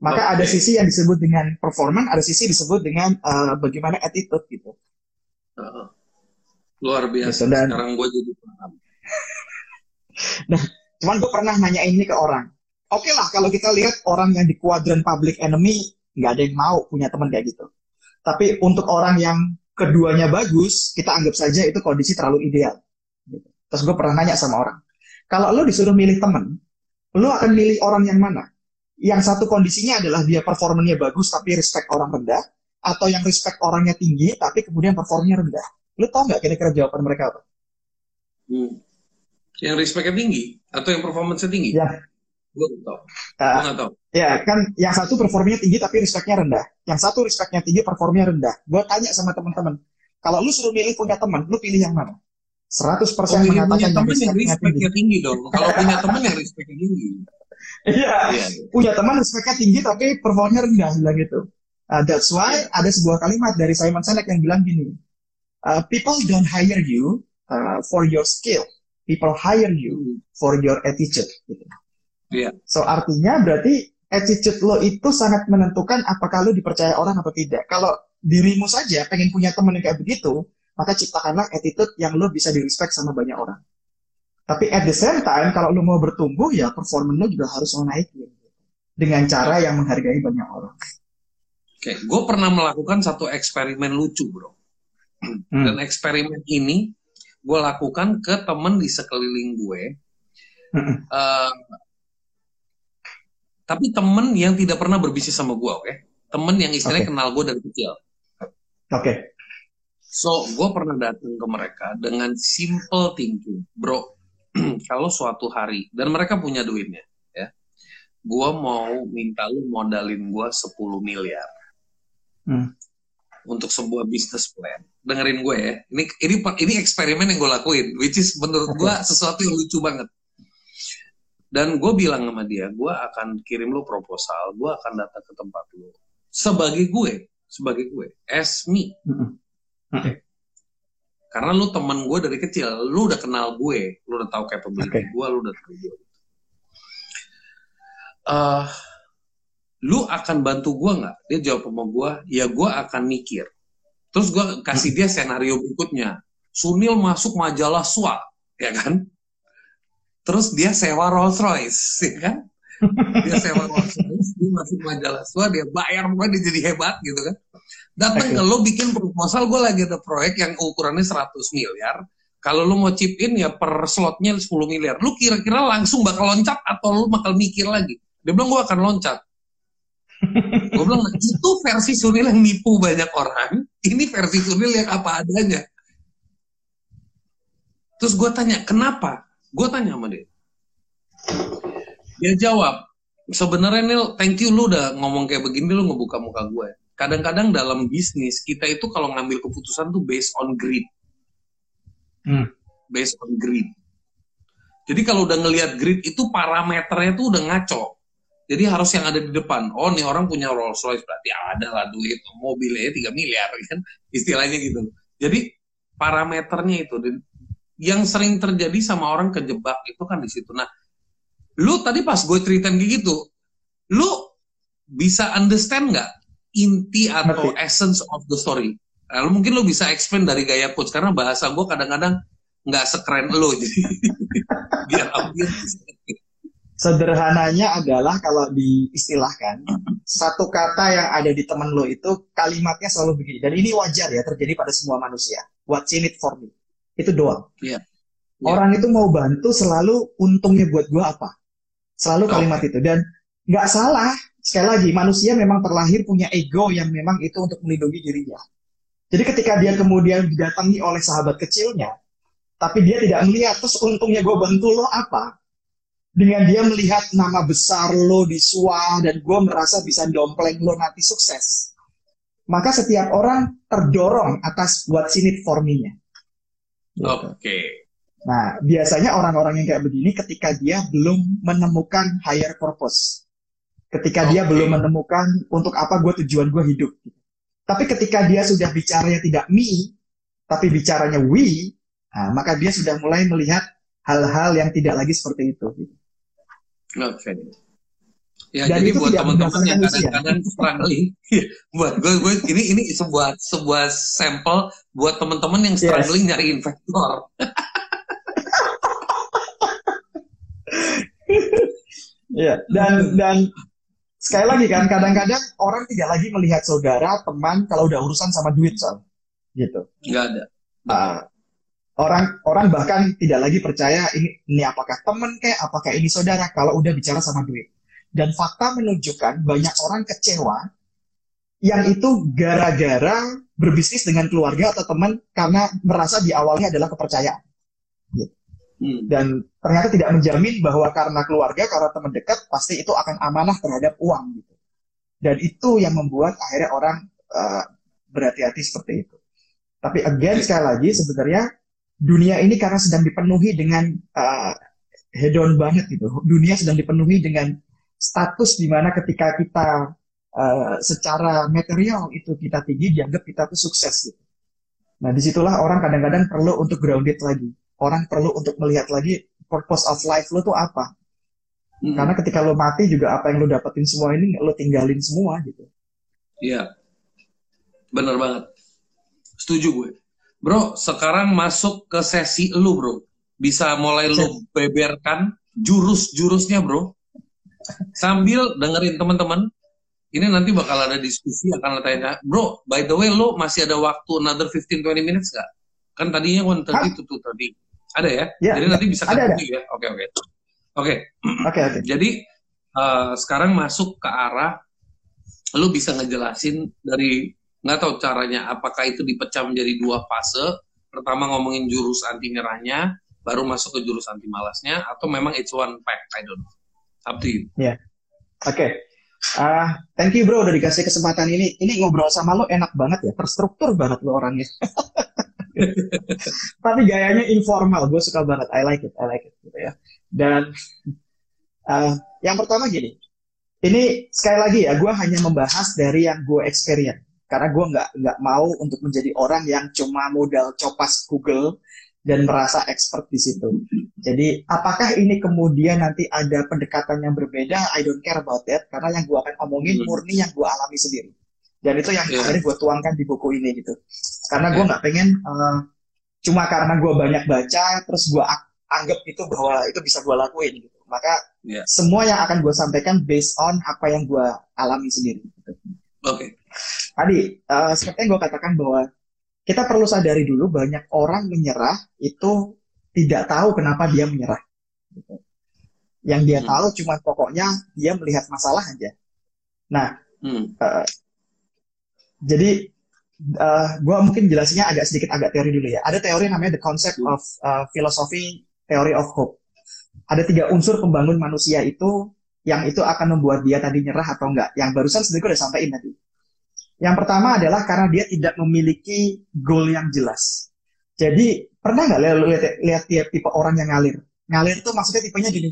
Maka okay. ada sisi yang disebut dengan performan, ada sisi disebut dengan uh, bagaimana attitude gitu. Uh, luar biasa. Gitu, dan, Sekarang gue jadi paham. nah, cuman gue pernah nanya ini ke orang. Oke okay lah kalau kita lihat orang yang di kuadran public enemy nggak ada yang mau punya teman kayak gitu. Tapi untuk orang yang keduanya bagus, kita anggap saja itu kondisi terlalu ideal. Terus gue pernah nanya sama orang, kalau lo disuruh milih teman, lo akan milih orang yang mana? Yang satu kondisinya adalah dia performanya bagus tapi respect orang rendah, atau yang respect orangnya tinggi tapi kemudian performanya rendah. Lo tau nggak kira-kira jawaban mereka apa? Hmm. Yang respectnya tinggi atau yang performanya tinggi? Ya. Gue tau. Uh, Gue tau. Ya kan, yang satu performanya tinggi tapi respectnya rendah. Yang satu respectnya tinggi, performanya rendah. Gue tanya sama teman-teman, kalau lu suruh milih punya teman, lu pilih yang mana? 100% persen oh, mengatakan punya teman yang respectnya tinggi. tinggi dong. Kalau punya teman yang respectnya tinggi. Iya, yeah. punya teman respectnya tinggi tapi performanya rendah bilang gitu. Uh, that's why ada sebuah kalimat dari Simon Sinek yang bilang gini, uh, people don't hire you uh, for your skill, people hire you for your attitude. Gitu. Yeah. So artinya berarti attitude lo itu sangat menentukan apakah lo dipercaya orang atau tidak. Kalau dirimu saja pengen punya teman yang kayak begitu, maka ciptakanlah attitude yang lo bisa di respect sama banyak orang. Tapi at the same time, kalau lo mau bertumbuh, ya performance lo juga harus lo naikin. Dengan cara yang menghargai banyak orang. Oke, gue pernah melakukan satu eksperimen lucu, bro. Hmm. Dan eksperimen ini gue lakukan ke temen di sekeliling gue. Hmm. Uh, tapi temen yang tidak pernah berbisnis sama gue, oke? Okay? Temen yang istilahnya okay. kenal gue dari kecil. Oke. Okay. So, gue pernah datang ke mereka dengan simple thinking. Bro, kalau suatu hari dan mereka punya duitnya, ya, gue mau minta lu modalin gue 10 miliar Hmm. untuk sebuah business plan. Dengerin gue ya, ini ini ini eksperimen yang gue lakuin, which is menurut gue sesuatu yang lucu banget. Dan gue bilang sama dia, gue akan kirim lu proposal, gue akan datang ke tempat lu. Sebagai gue, sebagai gue, as me. Mm-mm. Karena lu temen gue dari kecil, lu udah kenal gue, lu udah tahu capability Oke. gue, lu udah tahu gue. Eh, lu akan bantu gue nggak? Dia jawab sama gue, ya gue akan mikir. Terus gue kasih dia senario berikutnya. Sunil masuk majalah SWA, ya kan? Terus dia sewa Rolls Royce, ya kan? Dia sewa Rolls Royce, dia masuk majalah SWA, dia bayar, pokoknya dia jadi hebat gitu kan. Datang ke lo bikin proposal, gue lagi ada proyek yang ukurannya 100 miliar. Kalau lu mau chip in ya per slotnya 10 miliar. Lu kira-kira langsung bakal loncat atau lu bakal mikir lagi? Dia bilang gue akan loncat. Gue bilang "Nah, itu versi Sunil yang nipu banyak orang. Ini versi Sunil yang apa adanya. Terus gue tanya kenapa? Gue tanya sama dia. Dia jawab, sebenarnya Nil, thank you lu udah ngomong kayak begini lu ngebuka muka gue. Kadang-kadang dalam bisnis kita itu kalau ngambil keputusan tuh based on greed. Hmm. Based on greed. Jadi kalau udah ngelihat grid itu parameternya tuh udah ngaco. Jadi harus yang ada di depan. Oh nih orang punya Rolls Royce berarti ada lah duit mobilnya 3 miliar kan istilahnya gitu. Jadi parameternya itu Dan yang sering terjadi sama orang kejebak itu kan di situ. Nah, lu tadi pas gue ceritain kayak gitu, lu bisa understand nggak inti atau Ngerti. essence of the story? Nah, mungkin lu bisa explain dari gaya coach karena bahasa gue kadang-kadang nggak sekeren lu jadi biar audiens Sederhananya adalah kalau diistilahkan, satu kata yang ada di temen lo itu kalimatnya selalu begini. Dan ini wajar ya terjadi pada semua manusia. What's in it for me? Itu doang. Iya. Iya. Orang itu mau bantu selalu untungnya buat gua apa? Selalu kalimat itu. Dan nggak salah. Sekali lagi, manusia memang terlahir punya ego yang memang itu untuk melindungi dirinya. Jadi ketika dia kemudian didatangi oleh sahabat kecilnya, tapi dia tidak melihat, terus untungnya gue bantu lo apa? Dengan dia melihat nama besar lo di SWA dan gue merasa bisa dompleng lo nanti sukses. Maka setiap orang terdorong atas what's in it for me-nya. Oke. Nah, biasanya orang-orang yang kayak begini ketika dia belum menemukan higher purpose. Ketika dia Oke. belum menemukan untuk apa gue tujuan gue hidup. Tapi ketika dia sudah bicaranya tidak me, tapi bicaranya we, nah, maka dia sudah mulai melihat hal-hal yang tidak lagi seperti itu. Oke. Ya Dan jadi buat teman-teman yang kadang-kadang struggling, buat gue, gue ini ini sebuah sebuah sampel buat teman-teman yang Yes. struggling nyari investor. Iya. Dan dan sekali lagi kan kadang-kadang orang tidak lagi melihat saudara, teman kalau udah urusan sama duit soal. Gitu. Nggak ada. Ah, orang orang bahkan tidak lagi percaya ini ini apakah teman kayak apakah ini saudara kalau udah bicara sama duit. Dan fakta menunjukkan banyak orang kecewa yang itu gara-gara berbisnis dengan keluarga atau teman karena merasa di awalnya adalah kepercayaan Hmm. dan ternyata tidak menjamin bahwa karena keluarga karena teman dekat pasti itu akan amanah terhadap uang gitu. Dan itu yang membuat akhirnya orang uh, berhati-hati seperti itu. Tapi again sekali lagi sebenarnya dunia ini karena sedang dipenuhi dengan uh, hedon banget gitu. Dunia sedang dipenuhi dengan status di mana ketika kita uh, secara material itu kita tinggi dianggap kita tuh sukses gitu. Nah di situlah orang kadang-kadang perlu untuk grounded lagi. Orang perlu untuk melihat lagi purpose of life lo tuh apa. Hmm. Karena ketika lo mati juga apa yang lo dapetin semua ini lo tinggalin semua gitu. Iya. Bener banget. Setuju gue. Bro, sekarang masuk ke sesi lu, bro. Bisa mulai lu beberkan jurus-jurusnya, bro. Sambil dengerin teman-teman. Ini nanti bakal ada diskusi, akan tanya, bro, by the way, lu masih ada waktu another 15-20 minutes nggak? Kan tadinya one Hah? itu tuh tadi. Ada ya? Ya, Jadi nanti bisa ada, ada. ya? Oke, oke. Oke, Oke oke. jadi eh, sekarang masuk ke arah lu bisa ngejelasin dari nggak tahu caranya apakah itu dipecah menjadi dua fase. Pertama ngomongin jurus anti nyerahnya, baru masuk ke jurusan tim malasnya atau memang it's one pack I don't know. Up to you. Ya. Yeah. oke. Okay. uh, thank you bro udah dikasih kesempatan ini. Ini ngobrol sama lo enak banget ya terstruktur banget lo orangnya. Tapi gayanya informal gue suka banget. I like it I like it gitu ya. Dan uh, yang pertama gini. Ini sekali lagi ya gue hanya membahas dari yang gue experience karena gue nggak nggak mau untuk menjadi orang yang cuma modal copas Google dan merasa expert di situ. Jadi apakah ini kemudian nanti ada pendekatan yang berbeda? I don't care about that karena yang gue akan omongin hmm. murni yang gue alami sendiri. Dan itu yang yeah. akhirnya gue tuangkan di buku ini gitu. Karena gue iya. nggak pengen uh, cuma karena gue banyak baca terus gue anggap itu bahwa itu bisa gue lakuin gitu. Maka yeah. semua yang akan gue sampaikan based on apa yang gue alami sendiri. Gitu. Oke. Okay. Tadi uh, seperti yang gue katakan bahwa kita perlu sadari dulu banyak orang menyerah itu tidak tahu kenapa dia menyerah. Gitu. Yang dia hmm. tahu cuma pokoknya dia melihat masalah aja. Nah, hmm. uh, jadi uh, eh, gue mungkin jelasinnya agak sedikit agak teori dulu ya. Ada teori namanya the concept hmm. of uh, philosophy theory of hope. Ada tiga unsur pembangun manusia itu yang itu akan membuat dia tadi nyerah atau enggak. Yang barusan sedikit udah sampaikan tadi. Yang pertama adalah karena dia tidak memiliki goal yang jelas. Jadi pernah nggak lihat, lihat lihat tipe orang yang ngalir? Ngalir itu maksudnya tipenya gini.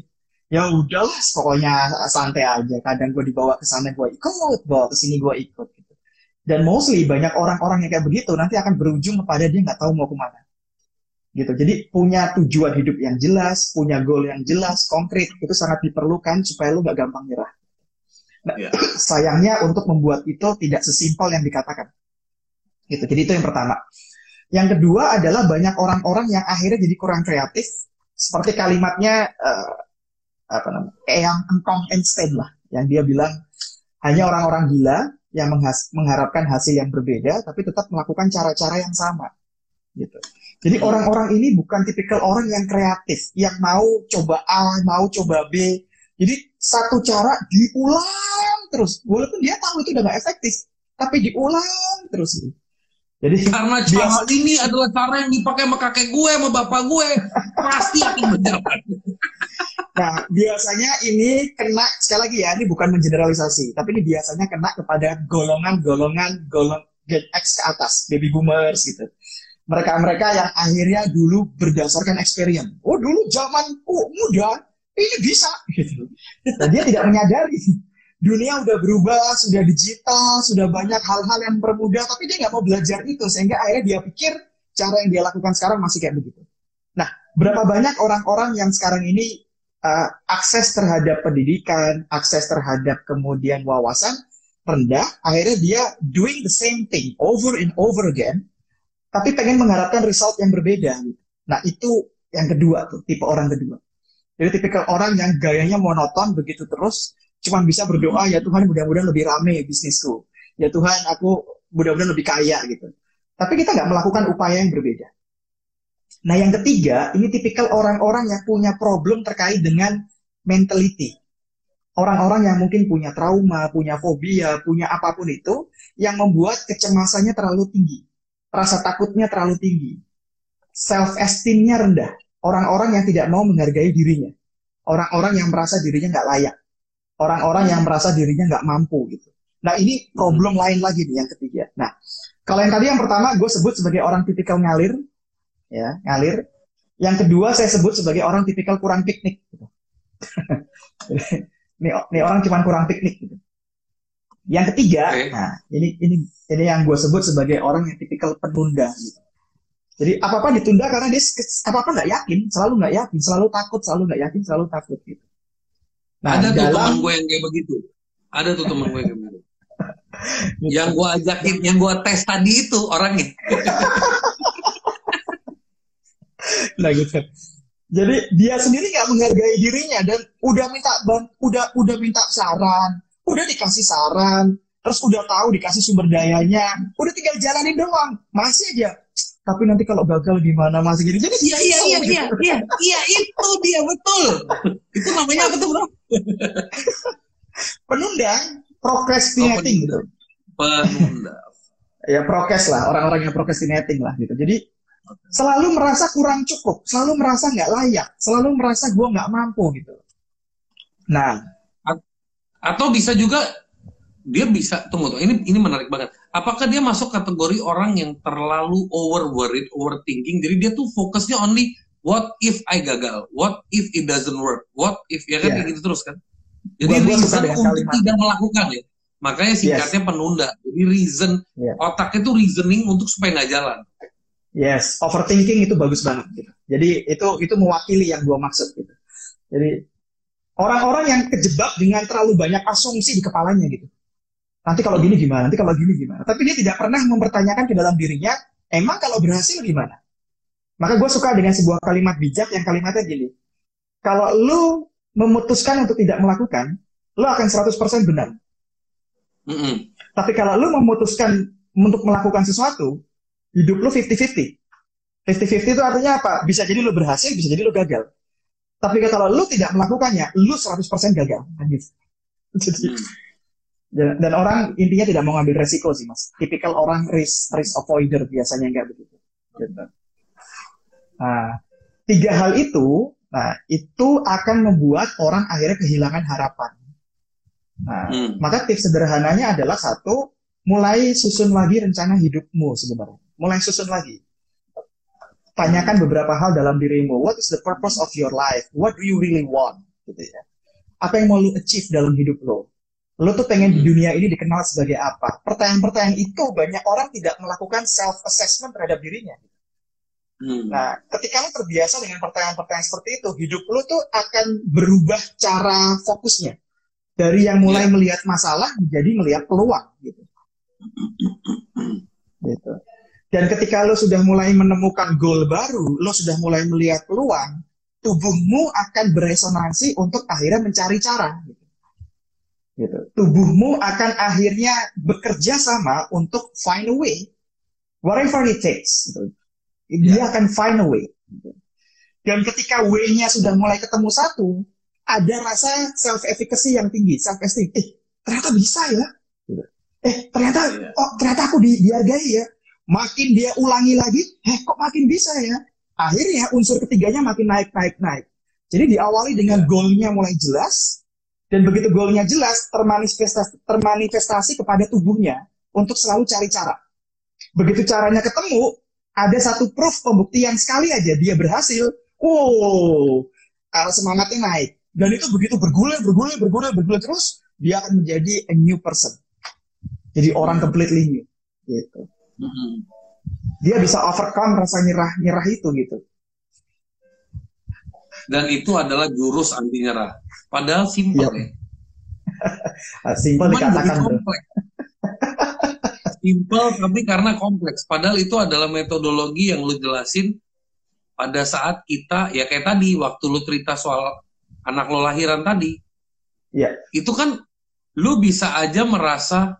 Ya udahlah, pokoknya santai aja. Kadang gue dibawa ke sana gue ikut, bawa ke sini gue ikut. Gitu. Dan mostly banyak orang-orang yang kayak begitu nanti akan berujung kepada dia nggak tahu mau ke mana. Gitu. Jadi punya tujuan hidup yang jelas, punya goal yang jelas, konkret itu sangat diperlukan supaya lu nggak gampang nyerah. Nah, yeah. sayangnya untuk membuat itu tidak sesimpel yang dikatakan. Gitu. Jadi itu yang pertama. Yang kedua adalah banyak orang-orang yang akhirnya jadi kurang kreatif, seperti kalimatnya uh, apa namanya, Eyang Engkong Einstein lah, yang dia bilang hanya orang-orang gila yang mengharapkan hasil yang berbeda, tapi tetap melakukan cara-cara yang sama. Gitu. Jadi orang-orang ini bukan tipikal orang yang kreatif, yang mau coba A, mau coba B, jadi satu cara diulang terus, walaupun dia tahu itu udah gak efektif, tapi diulang terus. Jadi karena cara biasa, ini adalah cara yang dipakai sama kakek gue, sama bapak gue, pasti akan berjalan. Nah, biasanya ini kena sekali lagi ya, ini bukan mengeneralisasi, tapi ini biasanya kena kepada golongan-golongan golong Gen X ke atas, baby boomers gitu. Mereka-mereka yang akhirnya dulu berdasarkan experience. Oh, dulu zaman oh, muda, ini bisa gitu. Dan dia tidak menyadari dunia udah berubah, sudah digital, sudah banyak hal-hal yang bermudah, tapi dia nggak mau belajar itu sehingga akhirnya dia pikir cara yang dia lakukan sekarang masih kayak begitu. Nah, berapa banyak orang-orang yang sekarang ini uh, akses terhadap pendidikan, akses terhadap kemudian wawasan rendah, akhirnya dia doing the same thing over and over again, tapi pengen mengharapkan result yang berbeda. Nah, itu yang kedua tuh, tipe orang kedua. Jadi tipikal orang yang gayanya monoton begitu terus, cuma bisa berdoa ya Tuhan mudah-mudahan lebih rame bisnisku. Ya Tuhan aku mudah-mudahan lebih kaya gitu. Tapi kita nggak melakukan upaya yang berbeda. Nah yang ketiga, ini tipikal orang-orang yang punya problem terkait dengan mentality. Orang-orang yang mungkin punya trauma, punya fobia, punya apa pun itu, yang membuat kecemasannya terlalu tinggi. Rasa takutnya terlalu tinggi. Self-esteemnya rendah orang-orang yang tidak mau menghargai dirinya, orang-orang yang merasa dirinya nggak layak, orang-orang yang merasa dirinya nggak mampu gitu. Nah ini problem hmm. lain lagi nih yang ketiga. Nah kalau yang tadi yang pertama gue sebut sebagai orang tipikal ngalir, ya ngalir. Yang kedua saya sebut sebagai orang tipikal kurang piknik. Gitu. ini, ini orang cuma kurang piknik. Gitu. Yang ketiga, okay. nah ini ini ini yang gue sebut sebagai orang yang tipikal penunda. Gitu. Jadi apa apa ditunda karena dia apa apa nggak yakin, selalu nggak yakin, selalu takut, selalu nggak yakin, selalu takut gitu. Nah, ada dalam... tuh teman gue yang kayak begitu. Ada tuh teman gue yang kayak begitu. yang gue ajakin, yang gue tes tadi itu orangnya. nah gitu. Jadi dia sendiri nggak menghargai dirinya dan udah minta ban, udah udah minta saran, udah dikasih saran, terus udah tahu dikasih sumber dayanya, udah tinggal jalanin doang, masih aja. Tapi nanti kalau gagal gimana masih gini jadi iya iya iya iya iya. Iya itu dia. Betul. Itu namanya apa tuh bro penunda procrastinating gitu penunda ya prokes lah orang-orang yang procrastinating lah gitu jadi Selalu merasa kurang cukup, selalu merasa nggak layak, selalu merasa gue nggak mampu gitu. Nah, atau bisa juga dia bisa tunggu tuh ini ini menarik banget. Apakah dia masuk kategori orang yang terlalu over worried, overthinking? Jadi dia tuh fokusnya only what if I gagal, what if it doesn't work, what if ya kan yeah. gitu terus kan? Jadi gua, reason untuk tidak melakukan ya. Makanya singkatnya yes. penunda. Jadi reason yeah. otak itu reasoning untuk supaya nggak jalan. Yes, overthinking itu bagus banget. Gitu. Jadi itu itu mewakili yang gue maksud gitu. Jadi orang-orang yang kejebak dengan terlalu banyak asumsi di kepalanya gitu. Nanti kalau gini gimana? Nanti kalau gini gimana? Tapi dia tidak pernah mempertanyakan ke dalam dirinya, emang kalau berhasil gimana? Maka gue suka dengan sebuah kalimat bijak yang kalimatnya gini. Kalau lu memutuskan untuk tidak melakukan, lu akan 100% benar. Mm -hmm. Tapi kalau lu memutuskan untuk melakukan sesuatu, hidup lu 50-50. 50-50 itu artinya apa? Bisa jadi lu berhasil, bisa jadi lu gagal. Tapi kalau lu tidak melakukannya, lu 100% gagal. Jadi, hmm. dan orang intinya tidak mau ngambil resiko sih mas. Tipikal orang risk risk avoider biasanya enggak begitu. Gitu. Nah, tiga hal itu, nah itu akan membuat orang akhirnya kehilangan harapan. Nah, hmm. maka tips sederhananya adalah satu, mulai susun lagi rencana hidupmu sebenarnya mulai susun lagi. Tanyakan beberapa hal dalam dirimu. What is the purpose of your life? What do you really want? Gitu ya. Apa yang mau lu achieve dalam hidup lo? Lo tuh pengen di dunia ini dikenal sebagai apa? Pertanyaan-pertanyaan itu banyak orang tidak melakukan self-assessment terhadap dirinya. Hmm. Nah, ketika lo terbiasa dengan pertanyaan-pertanyaan seperti itu, hidup lo tuh akan berubah cara fokusnya. Dari yang mulai yeah. melihat masalah menjadi melihat peluang gitu. gitu. Dan ketika lo sudah mulai menemukan goal baru, lo sudah mulai melihat peluang, tubuhmu akan beresonansi untuk akhirnya mencari cara. Gitu. gitu. Tubuhmu akan akhirnya bekerja sama untuk find a way, whatever it takes. Gitu. Dia yeah. akan find a way. Dan ketika way-nya sudah mulai ketemu satu, ada rasa self efficacy yang tinggi, self esteem. Eh, ternyata bisa ya. Eh, ternyata, yeah. oh, ternyata aku di, dihargai ya Makin dia ulangi lagi, eh kok makin bisa ya? Akhirnya unsur ketiganya makin naik, naik, naik. Jadi diawali dengan iya. goalnya mulai jelas, dan begitu goalnya jelas, termanifestasi, termanifestasi kepada tubuhnya untuk selalu cari cara. Begitu caranya ketemu, ada satu proof pembuktian sekali aja dia berhasil. Wow, semangatnya naik. Dan itu begitu bergulir, bergulir, bergulir, bergulir terus, dia akan menjadi a new person. Jadi orang completely new. Gitu. Dia bisa overcome rasa nyerah nyerah itu gitu. Dan itu adalah jurus anti nyerah. Padahal simpel yep. ya. simpel dikatakan kompleks. Simpel tapi karena kompleks. Padahal itu adalah metodologi yang lu jelasin pada saat kita ya kayak tadi waktu lu cerita soal anak lo lahiran tadi. Iya. Itu kan lu bisa aja merasa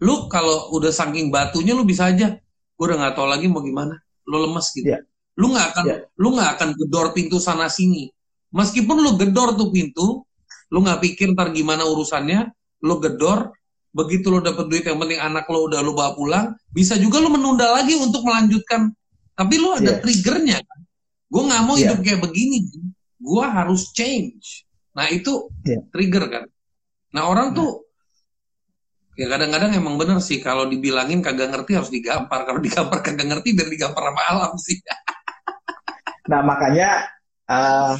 lu kalau udah saking batunya lu bisa aja gue udah nggak tahu lagi mau gimana lu lemes gitu yeah. lu nggak akan yeah. lu nggak akan gedor pintu sana sini meskipun lu gedor tuh pintu lu nggak pikir ntar gimana urusannya lu gedor begitu lu dapet duit yang penting anak lo udah lu bawa pulang bisa juga lu menunda lagi untuk melanjutkan tapi lu ada yeah. triggernya kan gue nggak mau yeah. hidup kayak begini gue harus change nah itu yeah. trigger kan nah orang nah. tuh Ya kadang-kadang emang bener sih kalau dibilangin kagak ngerti harus digampar. Kalau digampar kagak ngerti biar digampar sama alam sih. nah makanya uh,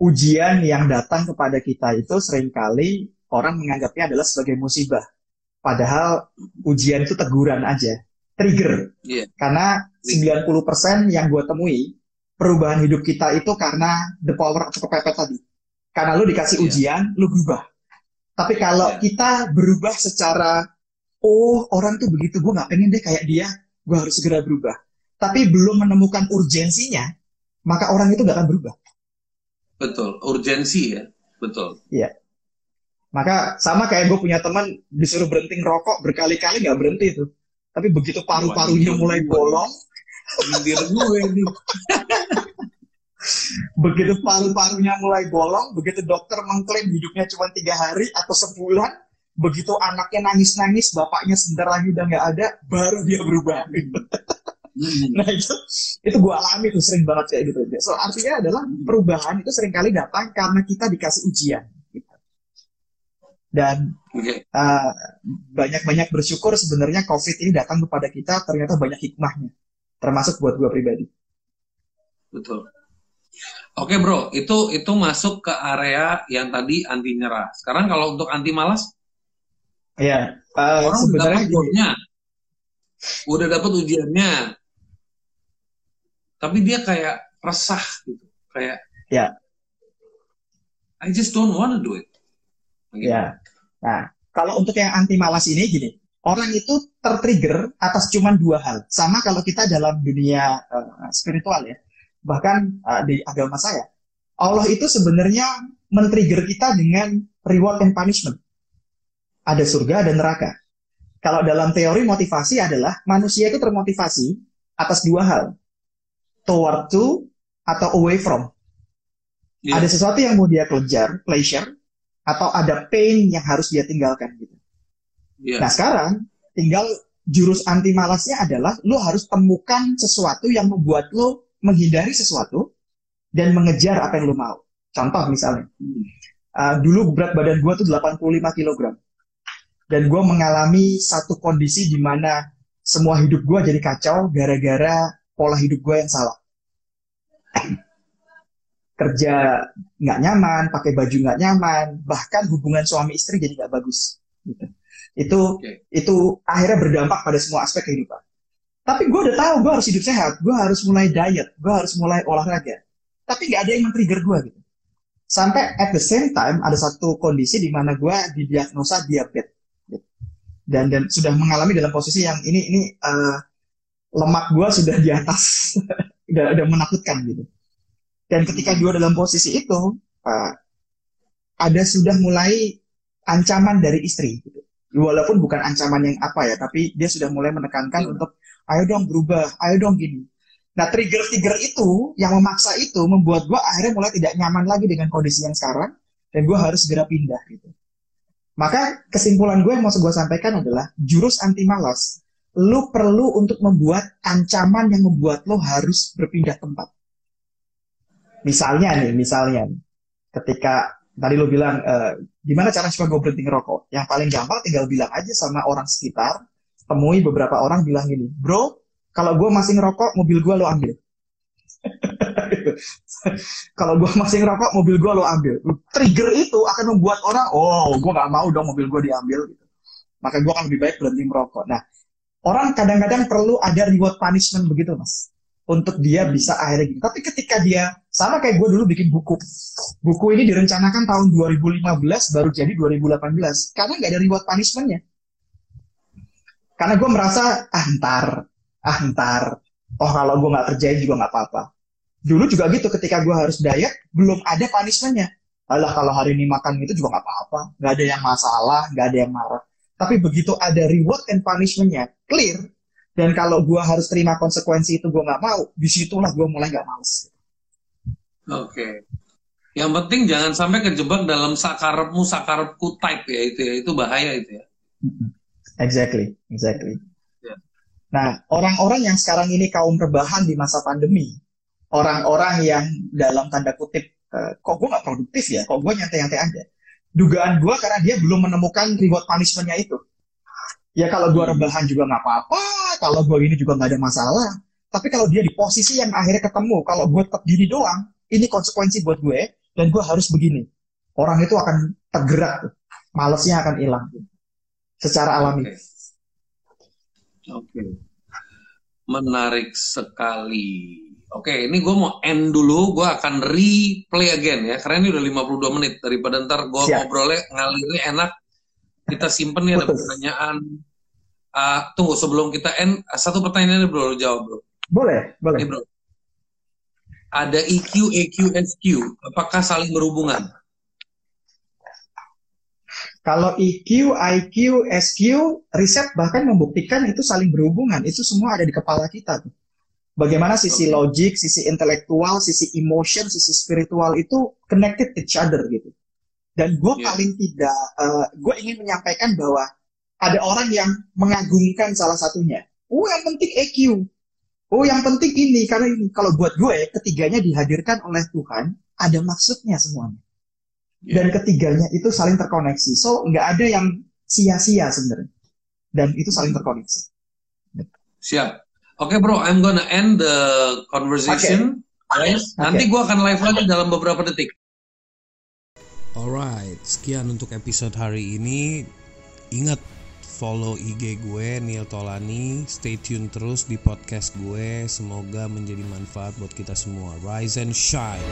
ujian yang datang kepada kita itu sering kali orang menganggapnya adalah sebagai musibah. Padahal ujian itu teguran aja, trigger. Yeah. Karena 90% yang gue temui perubahan hidup kita itu karena the power of kepepet tadi. Karena lu dikasih yeah. ujian, lu berubah tapi kalau yeah. kita berubah secara, oh orang tuh begitu, gue nggak pengen deh kayak dia, gue harus segera berubah. Tapi belum menemukan urgensinya, maka orang itu nggak akan berubah. Betul, urgensi ya, betul. Iya. Maka sama kayak gue punya teman disuruh berhenti rokok berkali-kali nggak berhenti itu. Tapi begitu paru-parunya mulai bolong, gue nih. begitu paru-parunya mulai bolong, begitu dokter mengklaim hidupnya cuma tiga hari atau sebulan, begitu anaknya nangis-nangis, bapaknya sebentar lagi udah nggak ada, baru dia berubah. Hmm. Nah itu itu gue alami tuh sering banget kayak gitu. So artinya adalah perubahan itu sering kali datang karena kita dikasih ujian. Dan okay. uh, banyak-banyak bersyukur sebenarnya COVID ini datang kepada kita ternyata banyak hikmahnya, termasuk buat gue pribadi. Betul. Oke bro, itu itu masuk ke area yang tadi anti nyerah. Sekarang kalau untuk anti malas? Ya, uh, orang sebenarnya udah udah dapat ujiannya, tapi dia kayak resah gitu, kayak ya. I just don't want to do it. Gitu. Ya. Nah, kalau untuk yang anti malas ini gini, orang itu tertrigger atas cuma dua hal. Sama kalau kita dalam dunia uh, spiritual ya bahkan uh, di agama saya Allah itu sebenarnya men-trigger kita dengan reward and punishment ada surga dan neraka kalau dalam teori motivasi adalah manusia itu termotivasi atas dua hal toward to atau away from yeah. ada sesuatu yang mau dia kejar pleasure atau ada pain yang harus dia tinggalkan gitu yeah. nah sekarang tinggal jurus anti malasnya adalah lo harus temukan sesuatu yang membuat lo menghindari sesuatu dan mengejar apa yang lo mau. Contoh misalnya, uh, dulu berat badan gue tuh 85 kg. Dan gue mengalami satu kondisi di mana semua hidup gue jadi kacau gara-gara pola hidup gue yang salah. Kerja nggak nyaman, pakai baju nggak nyaman, bahkan hubungan suami istri jadi nggak bagus. Gitu. Itu okay. itu akhirnya berdampak pada semua aspek kehidupan. Tapi gue udah tahu gue harus hidup sehat, gue harus mulai diet, gue harus mulai olahraga. Tapi nggak ada yang men-trigger gue gitu. Sampai at the same time ada satu kondisi di mana gue didiagnosa diabetes. Gitu. Dan dan sudah mengalami dalam posisi yang ini ini uh, lemak gue sudah di atas, udah udah menakutkan gitu. Dan ketika gue dalam posisi itu, uh, ada sudah mulai ancaman dari istri. Gitu. Walaupun bukan ancaman yang apa ya, tapi dia sudah mulai menekankan hmm. untuk ayo dong berubah, ayo dong gini. Nah, trigger-trigger itu yang memaksa itu membuat gue akhirnya mulai tidak nyaman lagi dengan kondisi yang sekarang dan gue harus segera pindah gitu. Maka kesimpulan gue yang mau gue sampaikan adalah jurus anti malas. Lu perlu untuk membuat ancaman yang membuat lo harus berpindah tempat. Misalnya nih, misalnya ketika tadi lo bilang e, gimana cara supaya gue berhenti ngerokok? Yang paling gampang tinggal bilang aja sama orang sekitar temui beberapa orang bilang gini, bro, kalau gue masih ngerokok, mobil gue lo ambil. kalau gue masih ngerokok, mobil gue lo ambil. Trigger itu akan membuat orang, oh, gue gak mau dong mobil gue diambil. Gitu. Maka gue akan lebih baik berhenti merokok. Nah, orang kadang-kadang perlu ada reward punishment begitu, mas. Untuk dia bisa akhirnya gitu. Tapi ketika dia, sama kayak gue dulu bikin buku. Buku ini direncanakan tahun 2015, baru jadi 2018. Karena gak ada reward punishmentnya. Karena gue merasa ah ntar. Ah ntar. Oh kalau gue nggak kerjain juga nggak apa-apa. Dulu juga gitu ketika gue harus diet belum ada punishmentnya. Alah kalau hari ini makan itu juga nggak apa-apa. Nggak ada yang masalah nggak ada yang marah. Tapi begitu ada reward and punishmentnya clear dan kalau gue harus terima konsekuensi itu gue nggak mau di situlah gue mulai nggak males oke okay. Yang penting jangan sampai kejebak dalam sakarepmu sakarepku type ya itu ya itu bahaya itu ya. Exactly, exactly. Yeah. Nah, orang-orang yang sekarang ini kaum rebahan di masa pandemi, orang-orang yang dalam tanda kutip, uh, kok gue nggak produktif ya, kok gue nyantai-nyantai aja. Dugaan gue karena dia belum menemukan reward punishmentnya itu. Ya kalau gue rebahan juga nggak apa-apa, kalau gue ini juga nggak ada masalah. Tapi kalau dia di posisi yang akhirnya ketemu, kalau gue tetap gini doang, ini konsekuensi buat gue, dan gue harus begini. Orang itu akan tergerak, malesnya akan hilang secara alami. Oke, okay. okay. menarik sekali. Oke, okay, ini gue mau end dulu. Gue akan replay again ya, karena ini udah 52 menit daripada ntar gue ngobrolnya ngalirnya enak. Kita simpen nih ada pertanyaan. Uh, tunggu sebelum kita end, satu pertanyaan ini bro, jawab bro. Boleh, boleh. Ini, bro. Ada EQ, EQ, SQ. Apakah saling berhubungan? Kalau EQ, IQ, SQ, riset bahkan membuktikan itu saling berhubungan. Itu semua ada di kepala kita. Tuh. Bagaimana sisi okay. logik, sisi intelektual, sisi emotion, sisi spiritual itu connected each other gitu. Dan gue yeah. paling tidak, uh, gue ingin menyampaikan bahwa ada orang yang mengagungkan salah satunya. Oh yang penting EQ. oh yang penting ini karena ini kalau buat gue ketiganya dihadirkan oleh Tuhan ada maksudnya semuanya dan ketiganya itu saling terkoneksi so nggak ada yang sia-sia sebenarnya dan itu saling terkoneksi siap oke okay, bro I'm gonna end the conversation okay. Okay. nanti gue akan live lagi dalam beberapa detik Alright, sekian untuk episode hari ini. Ingat follow IG gue Neil Tolani. Stay tune terus di podcast gue. Semoga menjadi manfaat buat kita semua. Rise and shine.